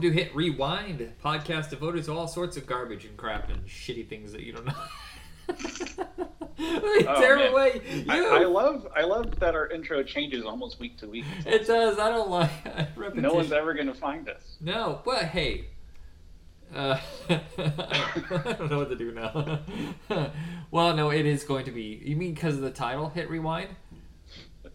Welcome to Hit Rewind, podcast devoted to all sorts of garbage and crap and shitty things that you don't know. Oh, Terrible way. I, You. I love I love that our intro changes almost week to week. it does. I don't like repetition. No one's ever gonna find us. No, but hey. Uh, I don't know what to do now. well, no, it is going to be. You mean because of the title, Hit Rewind?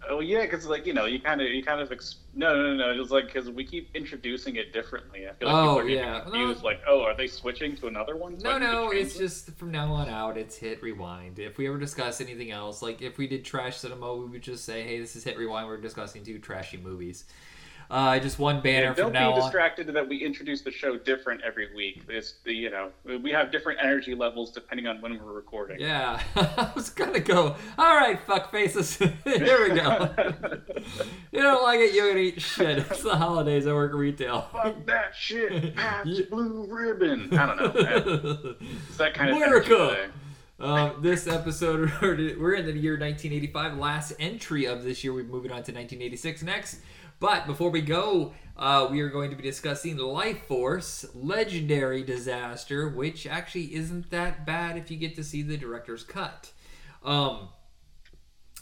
Oh yeah, because like you know you kind of you kind of ex- no no no it's like because we keep introducing it differently. I feel like Oh, people are yeah. confused. No. Like oh, are they switching to another one? So No, I need to no, it's just from now on out, it's Hit Rewind. If we ever discuss anything else, like if we did trash cinema, we would just say, hey, this is Hit Rewind. We're discussing two trashy movies. Uh, just one banner Yeah, don't be on. distracted that we introduce the show different every week. It's the you know we have different energy levels depending on when we're recording. Yeah, I was gonna go. All right, fuck faces. Here we go. you don't like it, you're gonna eat shit. It's the holidays. I work retail. Fuck that shit. Yeah. blue ribbon. I don't know. man. It's that kind of America. Um, this episode, we're in the year 1985, last entry of this year. We're moving on to 1986 next. But before we go, uh, we are going to be discussing Life Force, Legendary Disaster, which actually isn't that bad if you get to see the director's cut. Um,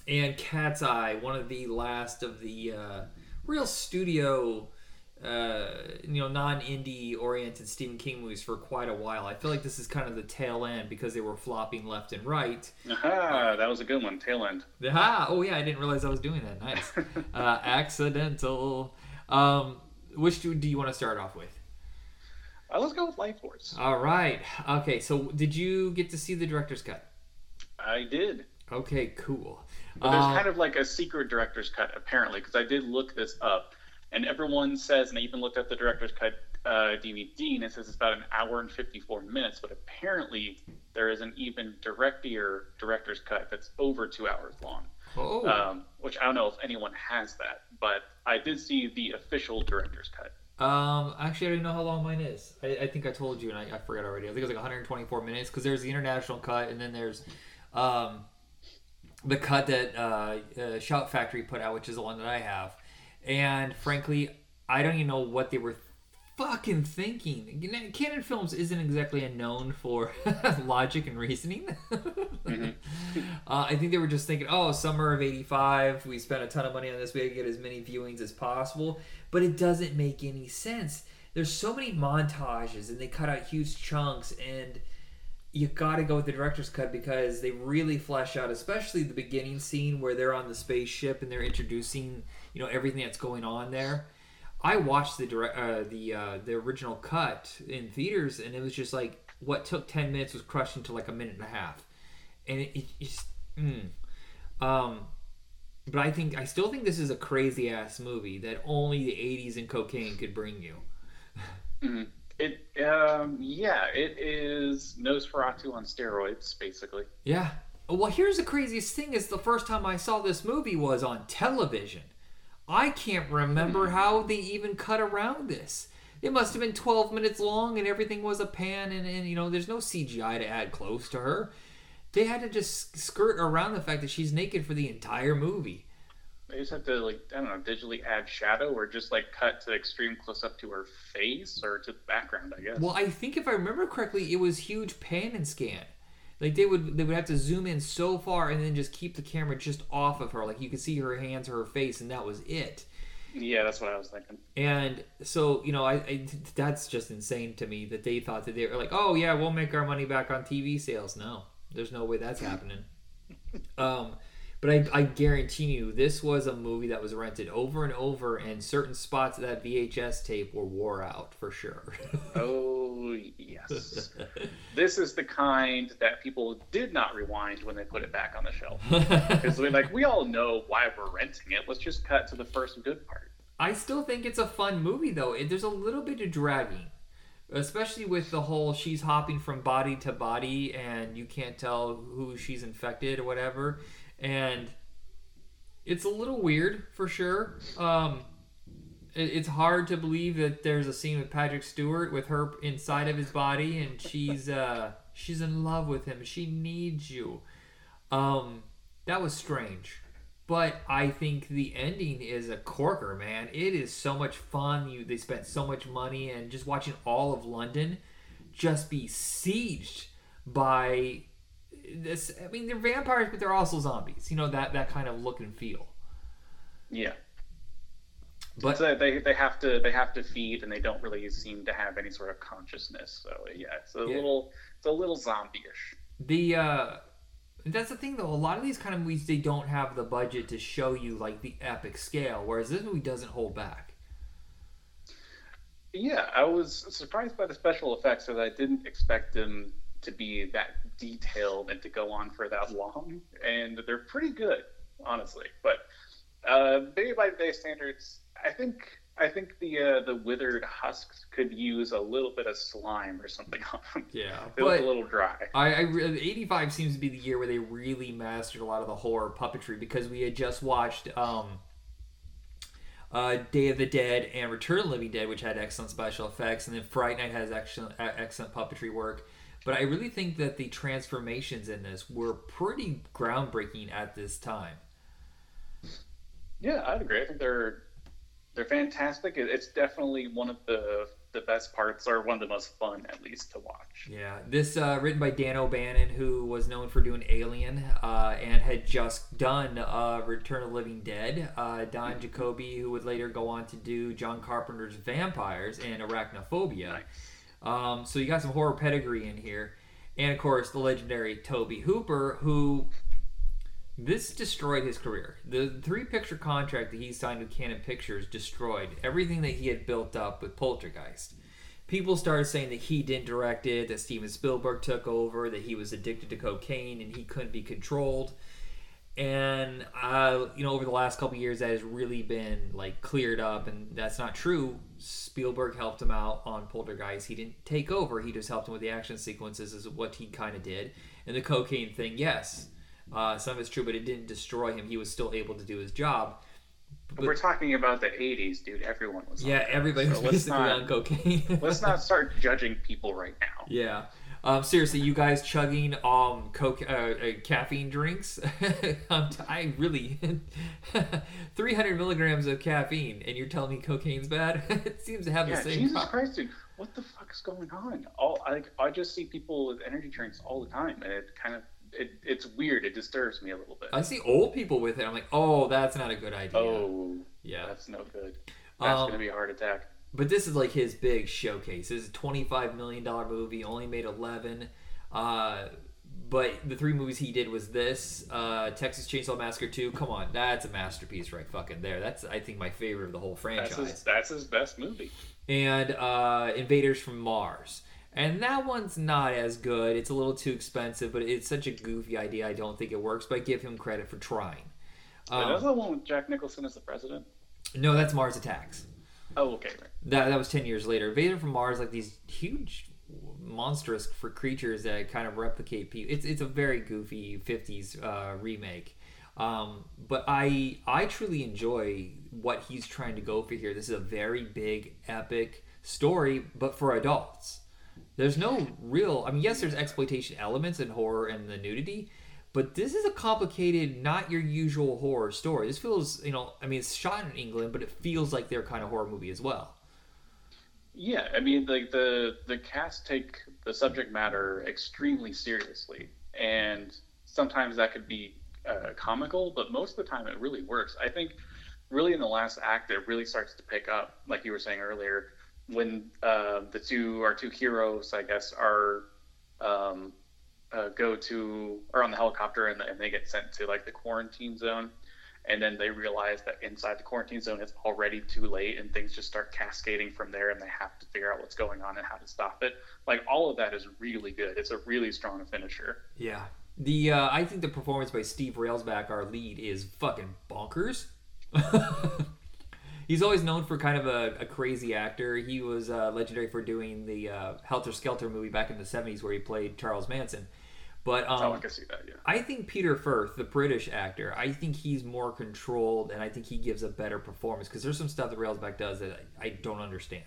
and Cat's Eye, one of the last of the uh, real studio, uh, you know, non-indie oriented Stephen King movies for quite a while. I feel like this is kind of the tail end because they were flopping left and right. Aha, that was a good one. Tail end. Ah, oh yeah, I didn't realize I was doing that. Nice, uh, accidental. Um, which do, do you want to start off with? Uh, let's go with Life Force. All right. Okay. So, did you get to see the director's cut? I did. Okay. Cool. But there's Uh, kind of like a secret director's cut, apparently, because I did look this up. And everyone says, and I even looked at the director's cut uh, DVD, and it says it's about an hour and 54 minutes. But apparently, there is an even directier director's cut that's over two hours long. oh. Um, which I don't know if anyone has that, but I did see the official director's cut. Um, actually, I don't know how long mine is. I, I think I told you, and I, I forgot already. I think it was like 124 minutes because there's the international cut, and then there's um, the cut that uh, uh, Shout Factory put out, which is the one that I have. And frankly, I don't even know what they were fucking thinking. Cannon Films isn't exactly known for logic and reasoning. uh, I think they were just thinking, oh, summer of '85, we spent a ton of money on this, we gotta get as many viewings as possible. But it doesn't make any sense. There's so many montages, and they cut out huge chunks, and you gotta go with the director's cut because they really flesh out, especially the beginning scene where they're on the spaceship and they're introducing, you know, everything that's going on there. I watched the direct, uh, the uh, the original cut in theaters, and it was just like what took ten minutes was crushed into like a minute and a half, and it, it it's mm. um, but I think I still think this is a crazy ass movie that only the '80s and cocaine could bring you. It, um, yeah, it is Nosferatu on steroids, basically. Yeah. Well, here's the craziest thing: is the first time I saw this movie was on television. I can't remember hmm. how they even cut around this. It must have been 12 minutes long, and everything was a pan, and, and you know, there's no CGI to add close to her. They had to just skirt around the fact that she's naked for the entire movie. They just have to, like, I don't know, digitally add shadow or just, like, cut to extreme close up to her face or to the background, I guess. Well, I think if I remember correctly, it was huge pan and scan. Like they would they would have to zoom in so far and then just keep the camera just off of her, like you could see her hands or her face, and that was it. yeah, that's what I was thinking. And so, you know, I, I that's just insane to me that they thought that they were like, oh yeah, we'll make our money back on TV sales. No, there's no way that's happening. Um, but I, I guarantee you, this was a movie that was rented over and over, and certain spots of that VHS tape were wore out for sure. Oh, yes. this is the kind that people did not rewind when they put it back on the shelf. Because, we like, we all know why we're renting it. Let's just cut to the first good part. I still think it's a fun movie though. There's a little bit of dragging, especially with the whole she's hopping from body to body and you can't tell who she's infected or whatever, and it's a little weird for sure. Um, it, it's hard to believe that there's a scene with Patrick Stewart with her inside of his body and she's uh, she's in love with him. She needs you. Um, that was strange. but I think the ending is a corker, man. It is so much fun. You they spent so much money and just watching all of London just be sieged by this. I mean, they're vampires, but they're also zombies. You know that that kind of look and feel. Yeah. But so they they have to they have to feed and they don't really seem to have any sort of consciousness. So yeah, it's a Yeah. little it's a little zombie-ish. the uh that's the thing though a lot of these kind of movies they don't have the budget to show you like the epic scale whereas this movie doesn't hold back Yeah, I was surprised by the special effects because I didn't expect them to be that detailed and to go on for that long. And they're pretty good, honestly. But uh, day by day standards, I think I think the uh, the withered husks could use a little bit of slime or something on them. yeah It was a little dry. I, I re- 85 seems to be the year where they really mastered a lot of the horror puppetry because we had just watched um uh, Day of the Dead and Return of the Living Dead, which had excellent special effects, and then Fright Night has excellent, uh, excellent puppetry work. But I really think that the transformations in this were pretty groundbreaking at this time. Yeah, I'd agree. I think they're they're fantastic. It's definitely one of the the best parts, or one of the most fun, at least, to watch. Yeah, this uh, written by Dan O'Bannon, who was known for doing Alien uh, and had just done uh, Return of the Living Dead. Uh, Don Jakoby, who would later go on to do John Carpenter's Vampires and Arachnophobia. Um, so you got some horror pedigree in here, and of course the legendary Tobe Hooper, who this destroyed his career. The three picture contract that he signed with Cannon Pictures destroyed everything that he had built up with Poltergeist. People started saying that he didn't direct it, that Steven Spielberg took over, that he was addicted to cocaine and he couldn't be controlled. And uh, you know, over the last couple years, that has really been like cleared up, and that's not true. Spielberg helped him out on Poltergeist. He didn't take over; he just helped him with the action sequences, is what he kind of did. And the cocaine thing, yes, uh, some of it's true, but it didn't destroy him. He was still able to do his job. But we're talking about the '80s, dude. Everyone was. Yeah, everybody was So let's basically not- on cocaine. Let's not start judging people right now. Yeah. Um, seriously, you guys chugging um coke, uh, uh, caffeine drinks? um, I really 300 milligrams of caffeine, and you're telling me cocaine's bad? it seems to have the Yeah, same. Jesus pro- Christ, dude. What the fuck is going on? All I, I just see people with energy drinks all the time, and it kind of it, it's weird. It disturbs me a little bit. I see old people with it. I'm like, oh, that's not a good idea. oh, yeah. that's no good. That's Um, gonna be a heart attack. But this is like his big showcase. This is a twenty-five million dollar movie. Only made eleven. Uh, but the three movies he did was this, uh, Texas Chainsaw Massacre two. Come on, that's a masterpiece right fucking there. That's I think my favorite of the whole That's franchise. his, that's his best movie. And uh, Invaders from Mars. And that one's not as good. It's a little too expensive, but it's such a goofy idea. I don't think it works. But I give him credit for trying. Wait, Um, that's the one with Jack Nicholson as the president. no, that's Mars Attacks. Oh, okay. Right. That that was ten years later. Invader from Mars, like these huge, monstrous for creatures that kind of replicate people. It's it's a very goofy '50s uh, remake. Um, but I I truly enjoy what he's trying to go for here. This is a very big, epic story, but for adults. There's no real. I mean, yes, there's exploitation elements and horror and the nudity, but this is a complicated, not your usual horror story. This feels, you know, I mean, it's shot in England, but it feels like their kind of horror movie as well. Yeah, I mean, like the the cast take the subject matter extremely seriously, and sometimes that could be uh, comical, but most of the time it really works. I think, really, in the last act, it really starts to pick up, like you were saying earlier, when uh, the two our two heroes, I guess, are um, uh, go to or on the helicopter and, and they get sent to like the quarantine zone and then they realize that inside the quarantine zone it's already too late and things just start cascading from there and they have to figure out what's going on and how to stop it like all of that is really good it's a really strong finisher Yeah. The uh, I think the performance by Steve Railsback, our lead, is fucking bonkers. He's always known for kind of a, a crazy actor. He was uh, legendary for doing the uh, Helter Skelter movie back in the '70s, where he played Charles Manson. But so i um, can see that yeah I think Peter Firth, the British actor, I think he's more controlled, and I think he gives a better performance because there's some stuff that Railsback does that I, I don't understand.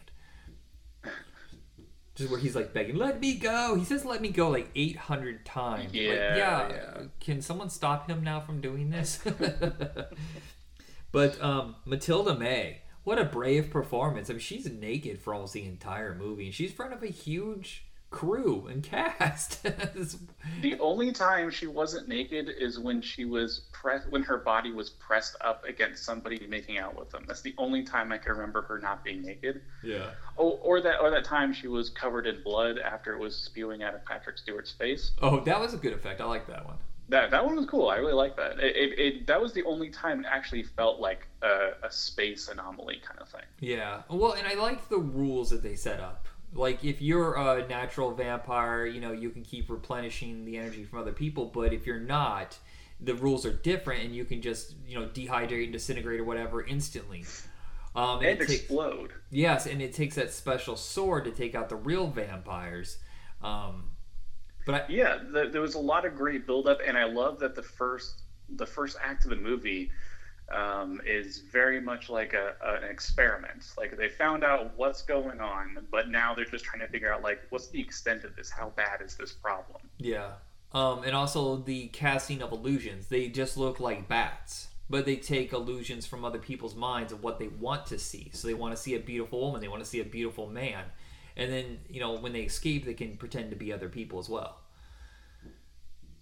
just where he's like begging, "Let me go." He says, "Let me go" like 800 times. Yeah, like, yeah, yeah. Can someone stop him now from doing this? but um, Matilda May, what a brave performance. I mean, she's naked for almost the entire movie, and she's in front of a huge crew and cast. The only time she wasn't naked is when she was pressed when her body was pressed up against somebody making out with them. That's the only time I can remember her not being naked. yeah. Oh, or that or that time she was covered in blood after it was spewing out of Patrick Stewart's face. Oh, that was a good effect. I like that one. That that one was cool. I really like that. It, it, it that was the only time it actually felt like a, a space anomaly kind of thing. Yeah. Well, and I like the rules that they set up. Like, if you're a natural vampire, you know, you can keep replenishing the energy from other people, but if you're not, the rules are different and you can just, you know, dehydrate and disintegrate or whatever instantly. Um, And takes- explode. yes, and it takes that special sword to take out the real vampires. Um, but I, Yeah, the, there was a lot of great buildup, and I love that the first the first act of the movie um, is very much like a, an experiment. Like they found out what's going on, but now they're just trying to figure out like what's the extent of this? How bad is this problem? Yeah. Um, and also the casting of illusions. They just look like bats, but they take illusions from other people's minds of what they want to see. So they want to see a beautiful woman, they want to see a beautiful man. And then, you know, when they escape, they can pretend to be other people as well.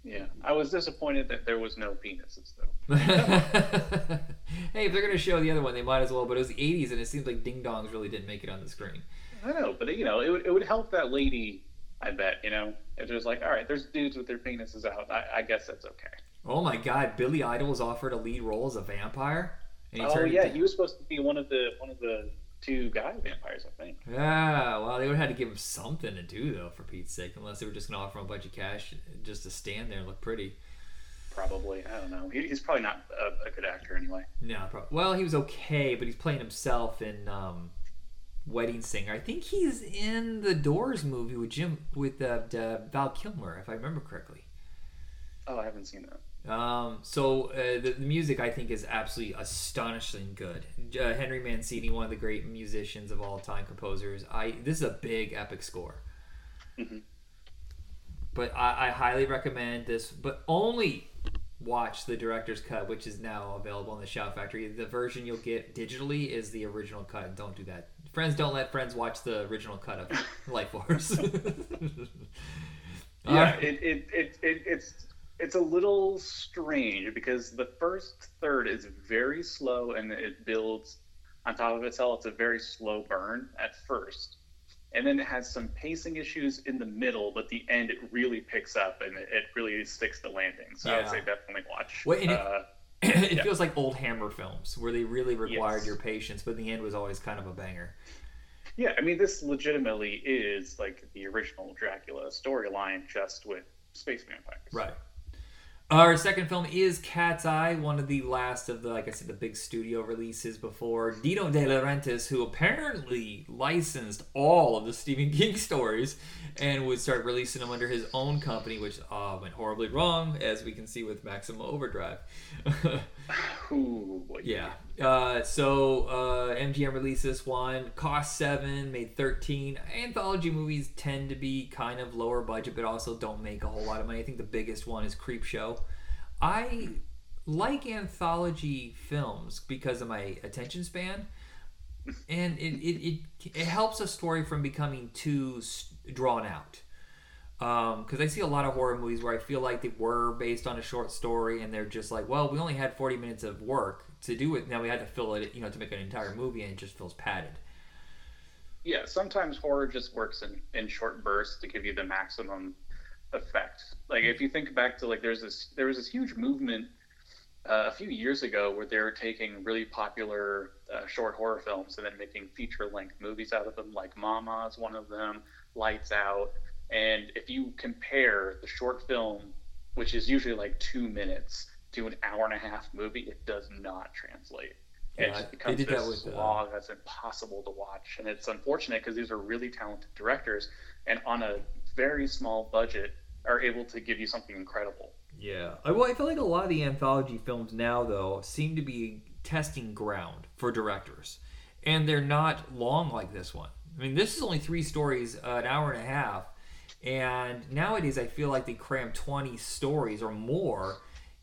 Yeah, I was disappointed that there was no penises though. hey, if they're going to show the other one, they might as well. But it was the 80s, and it seems like ding dongs really didn't make it on the screen. I know, but you know, it would, it would help that lady. I bet you know if there's like, all right, there's dudes with their penises out. I, I guess that's okay. Oh my god, Billy Idol was offered a lead role as a vampire. Oh yeah, he was supposed to be one of the one of the two guy vampires, I think. Yeah, well, they would have had to give him something to do though, for Pete's sake, unless they were just going to offer him a bunch of cash just to stand there and look pretty. Probably, I don't know. He, he's probably not a, a good actor anyway. No, pro- well, he was okay, but he's playing himself in um, Wedding Singer. I think he's in the Doors movie with Jim with uh, uh, Val Kilmer, if I remember correctly. Oh, I haven't seen that. Um, so uh, the, the music I think is absolutely astonishingly good. Uh, Henry Mancini, one of the great musicians of all time, composers. I this is a big epic score. Mhm. But I, I highly recommend this, but only watch the director's cut, which is now available in the Shout Factory. The version you'll get digitally is the original cut. and Don't do that. Friends, don't let friends watch the original cut of Life Force. Yeah, Uh, it, it, it, it it's it's a little strange because the first third is very slow and it builds on top of itself. It's a very slow burn at first. And then it has some pacing issues in the middle, but the end it really picks up and it, it really sticks the landing. So I would say definitely watch. Wait, and it- uh, it Yeah. feels like old Hammer films where they really required Yes. your patience, but the end was always kind of a banger. yeah, I mean, this legitimately is like the original Dracula storyline, just with space vampires. Right. Our second film is Cat's Eye, one of the last of the, like I said, the big studio releases before Dino De Laurentiis, who apparently licensed all of the Stephen King stories and would start releasing them under his own company, which uh, went horribly wrong, as we can see with Maximum Overdrive. Ooh. Yeah. Uh, so uh, MGM released this one, cost seven, made thirteen. Anthology movies tend to be kind of lower budget, but also don't make a whole lot of money. I think the biggest one is Creepshow. I like anthology films because of my attention span, and it it, it, it helps a story from becoming too drawn out because I see a lot of horror movies where I feel like they were based on a short story, and they're just like, well, we only had forty minutes of work to do it. Now we had to fill it, you know, to make an entire movie, and it just feels padded. yeah, sometimes horror just works in, in short bursts to give you the maximum effect. Like if you think back to like there's this there was this huge movement uh, a few years ago where they were taking really popular uh, short horror films and then making feature length movies out of them. Like Mama is one of them, Lights Out, and if you compare the short film, which is usually like two minutes, to an hour and a half movie, it does not translate. Yeah, it just they becomes did that this with, uh, that's impossible to watch, and it's unfortunate because these are really talented directors, and on a very small budget, are able to give you something incredible. Yeah. Well, I feel like a lot of the anthology films now, though, seem to be testing ground for directors, and they're not long like this one. I mean, this is only three stories, uh, an hour and a half, and nowadays I feel like they cram twenty stories or more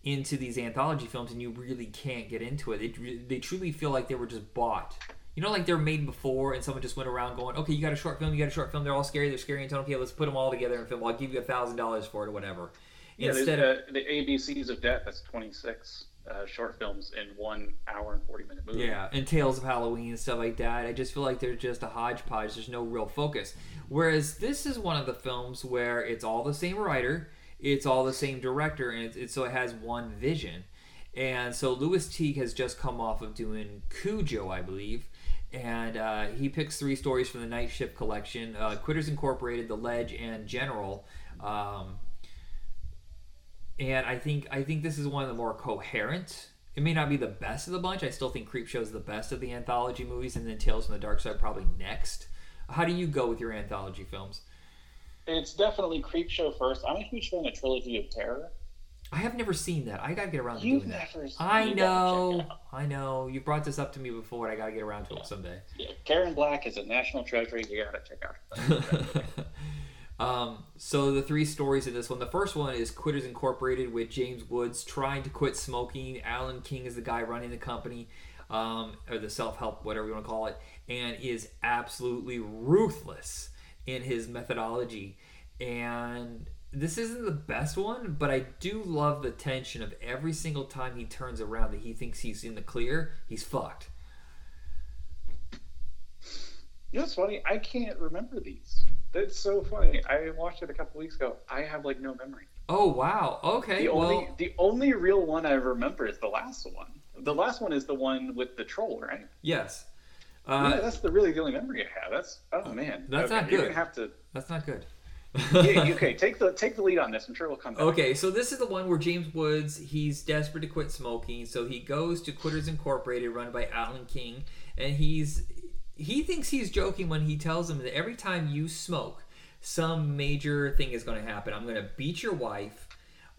into these anthology films, and you really can't get into it. It they truly feel like they were just bought. You know, like they're made before, and someone just went around going, "Okay, you got a short film, you got a short film. They're all scary, they're scary and tone. Okay, let's put them all together in film. I'll give you a thousand dollars for it or whatever." Yeah, Instead of uh, the ABCs of Death, that's twenty six uh, short films in one hour and 40 minute movie. Yeah, and Tales of Halloween and stuff like that. I just feel like they're just a hodgepodge. There's no real focus. Whereas this is one of the films where it's all the same writer, it's all the same director, and it's, it's so it has one vision. And so Lewis Teague has just come off of doing Cujo, I believe. And uh, he picks three stories from the Night Shift collection uh, Quitters Incorporated, The Ledge, and General. Um, and I think I think this is one of the more coherent. It may not be the best of the bunch. I still think Creepshow is the best of the anthology movies, and then Tales from the Dark Side probably next. How do you go with your anthology films? It's definitely Creepshow first. I'm a huge fan of Trilogy of Terror. I have never seen that. I gotta get around to You've doing never that. I know. I know. You brought this up to me before, and I gotta get around to yeah. it someday. Yeah, Karen Black is a national treasure. You gotta check out. Um, so the three stories in this one. The first one is Quitters Incorporated with James Woods trying to quit smoking. Alan King is the guy running the company, um, or the self-help, whatever you want to call it, and is absolutely ruthless in his methodology. And this isn't the best one, but I do love the tension of every single time he turns around that he thinks he's in the clear, he's fucked. You know, it's funny. I can't remember these. That's so funny. I watched it a couple weeks ago. I have like no memory. Oh wow. Okay. The well, only the only real one I remember is the last one. The last one is the one with the troll, right? yes. Uh, yeah, that's the really the only memory I have. That's oh man. That's okay, not good. You're gonna have to. That's not good. yeah, okay. Take the take the lead on this. I'm sure we'll come back. Okay, so this is the one where James Woods he's desperate to quit smoking, so he goes to Quitters Incorporated, run by Alan King, and he's he thinks he's joking when he tells him that every time you smoke, some major thing is going to happen. I'm going to beat your wife.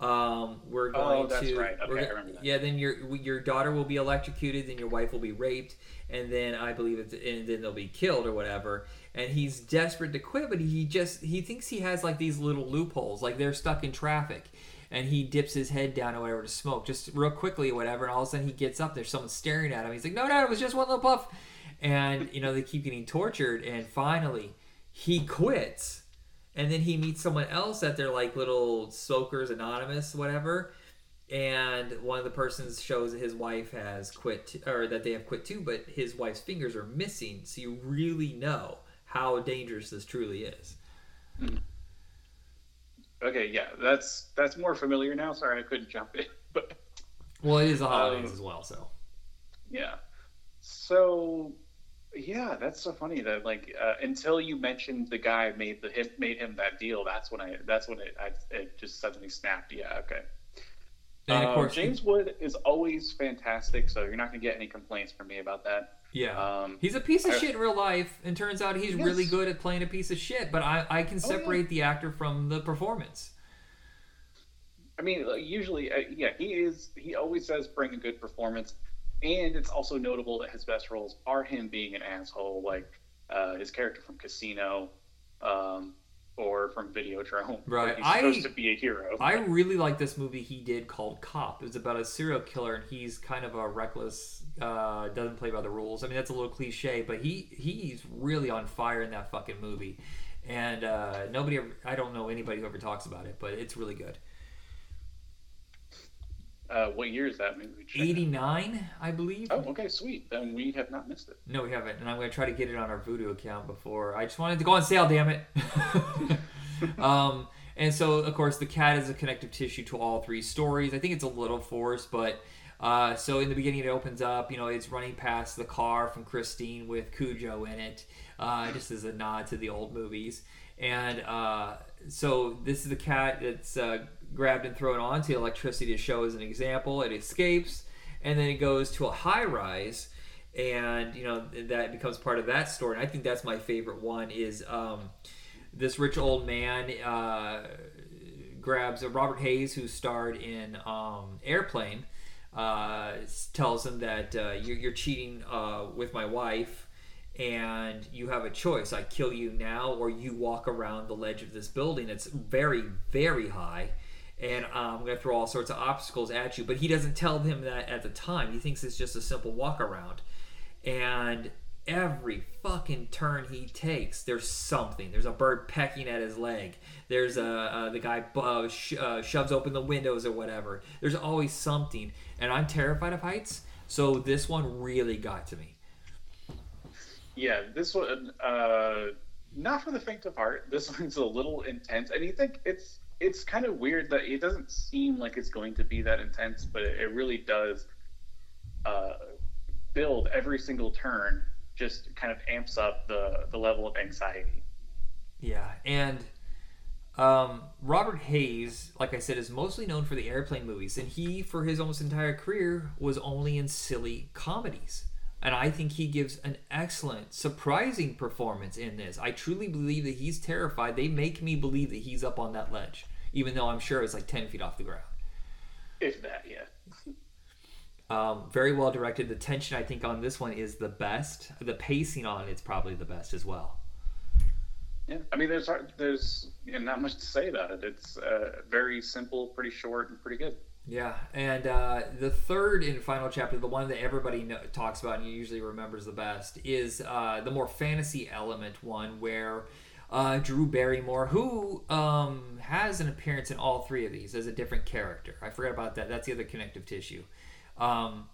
Um, we're going Oh, that's to right. Okay, I remember that. yeah. Then your your daughter will be electrocuted, then your wife will be raped, and then I believe it's and then they'll be killed or whatever. And he's desperate to quit, but he just he thinks he has like these little loopholes, like they're stuck in traffic, and he dips his head down or whatever to smoke, just real quickly or whatever. And all of a sudden he gets up, there's someone staring at him. He's like, no, no, it was just one little puff, and you know they keep getting tortured, and finally he quits and then he meets someone else at their like little smokers anonymous whatever. And one of the persons shows that his wife has quit or that they have quit too but his wife's fingers are missing. So you really know how dangerous this truly is. Okay, yeah, that's that's more familiar now. Sorry, I couldn't jump in, but well it is the holidays Um, as well so. yeah. So yeah, that's so funny that like uh, until you mentioned the guy made the him, made him that deal, that's when I that's when it I, it just suddenly snapped. Yeah, okay. and of Um, course James Wood is always fantastic, so you're not gonna get any complaints from me about that. yeah Um, he's a piece of I- shit in real life and turns out he's Yes. really good at playing a piece of shit but i, I can Oh, yeah. separate the actor from the performance I mean, usually, uh, yeah, he is. He always says bring a good performance, and it's also notable that his best roles are him being an asshole, like uh, his character from Casino, um, or from Videodrome. Right. He's I- supposed to be a hero. I really like this movie he did called Cop. It was about a serial killer, and he's kind of a reckless, uh, doesn't play by the rules. I mean, that's a little cliche, but he he's really on fire in that fucking movie. And uh, nobody, ever, I don't know anybody who ever talks about it, but it's really good. Uh, what year is that movie? Check it out. Eighty nine, I believe. Oh, okay, sweet. Then we have not missed it. No, we haven't, and I'm going to try to get it on our Vudu account before. I just wanted to go on sale, damn it. um, and so, of course, the cat is a connective tissue to all three stories. I think it's a little forced, but uh, so in the beginning, it opens up. You know, it's running past the car from Christine with Cujo in it, uh, just as a nod to the old movies. And uh, so this is the cat that's uh, grabbed and thrown onto electricity to show as an example. It escapes, and then it goes to a high rise and you know that becomes part of that story. And I think that's my favorite one. Is um, this rich old man uh, grabs a Robert Hays who starred in um, Airplane, uh, tells him that uh, you're, you're cheating uh, with my wife. And you have a choice: I kill you now, or you walk around the ledge of this building. It's very, very high, and um, I'm going to throw all sorts of obstacles at you. But he doesn't tell him that at the time. He thinks it's just a simple walk around, and every fucking turn he takes, there's something. There's a bird pecking at his leg. There's a the guy uh, sh- uh, shoves open the windows or whatever. There's always something, and I'm terrified of heights. So this one really got to me. Yeah, this one, uh, not for the faint of heart. This one's a little intense, and you think it's it's kind of weird that it doesn't seem like it's going to be that intense, but it, really does uh, build every single turn. Just kind of amps up the the level of anxiety. Yeah, and um, Robert Hays, like I said, is mostly known for the airplane movies, and he, for his almost entire career, was only in silly comedies. And I think he gives an excellent, surprising performance in this. I truly believe that he's terrified. They make me believe that he's up on that ledge, even though I'm sure it's like 10 feet off the ground. If that, yeah. Um, very well directed. The tension, I think, on this one is the best. The pacing on it's probably the best as well. Yeah, I mean, there's there's you know, not much to say about it. It's uh, very simple, pretty short, and pretty good. Yeah, and uh, the third and final chapter, the one that everybody know, talks about and usually remembers the best, is uh, the more fantasy element one where uh, Drew Barrymore, who um, has an appearance in all three of these as a different character. I forgot about that. That's the other connective tissue. Um,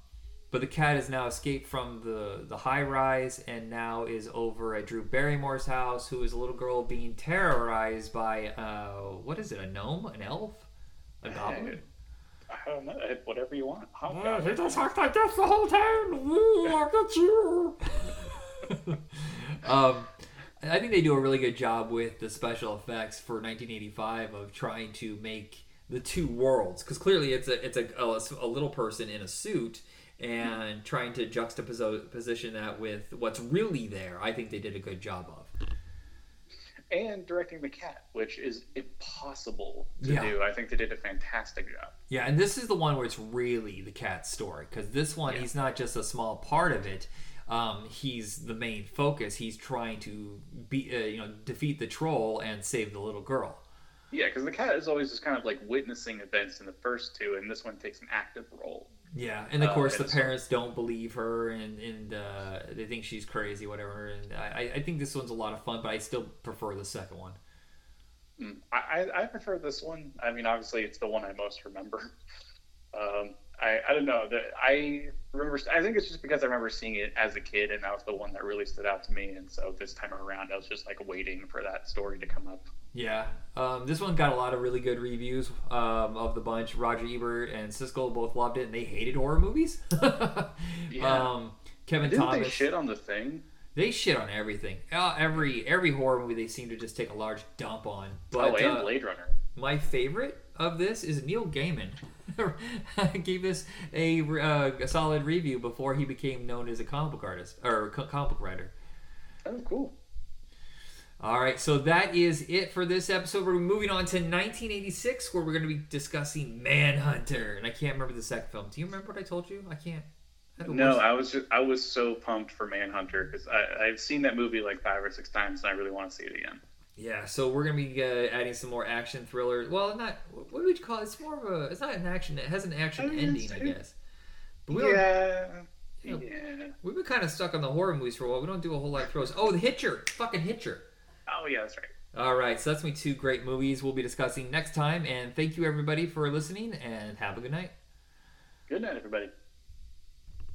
but the cat has now escaped from the, the high rise and now is over at Drew Barrymore's house, who is a little girl being terrorized by, uh, what is it, a gnome? An elf? A goblin? I don't know. Whatever you want. Oh, he just act like this the whole time. Ooh, look at you. um, I think they do a really good job with the special effects for 1985 of trying to make the two worlds because clearly it's a it's a, a, a little person in a suit and trying to juxtapose position that with what's really there. I think they did a good job of. And directing the cat, which is impossible to Yeah. do. I think they did a fantastic job. Yeah, and this is the one where it's really the cat's story because this one Yeah. he's not just a small part of it. Um, he's the main focus. He's trying to be, uh, you know, defeat the troll and save the little girl. Yeah, because the cat is always just kind of like witnessing events in the first two, and this one takes an active role. Yeah, and of Uh, course the parents don't believe her, and and uh, they think she's crazy, whatever. And I, I think this one's a lot of fun, but I still prefer the second one. Mm. I, I prefer this one. I mean, obviously, it's the one I most remember. Um, I I don't know. The, I remember. I think it's just because I remember seeing it as a kid, and that was the one that really stood out to me. And so this time around, I was just like waiting for that story to come up. Yeah, um, this one got a lot of really good reviews um, of the bunch. Roger Ebert and Siskel both loved it, and they hated horror movies. Yeah. um, Kevin Didn't Thomas. they shit on the thing? They shit on everything. Uh, every every horror movie they seem to just take a large dump on. But oh, and uh, Blade Runner. my favorite of this is Neil Gaiman. gave this a, uh, a solid review before he became known as a comic book artist or comic book writer. Oh, cool. All right, so that is it for this episode. We're moving on to 1986, where we're going to be discussing Manhunter, and I can't remember the second film. Do you remember what I told you? I can't. I No, I was just I was so pumped for Manhunter because I've seen that movie like five or six times, and I really want to see it again. Yeah, so we're gonna be uh, adding some more action thriller. Well, not what would you call it? It's more of a. It's not an action. It has an action I mean, ending, I guess. But we Yeah, you know, yeah. we've been kind of stuck on the horror movies for a while. We don't do a whole lot of throws. Oh, the Hitcher, fucking Hitcher. Oh yeah, that's right. All right, so that's me two great movies we'll be discussing next time. And thank you everybody for listening, and have a good night. Good night, everybody.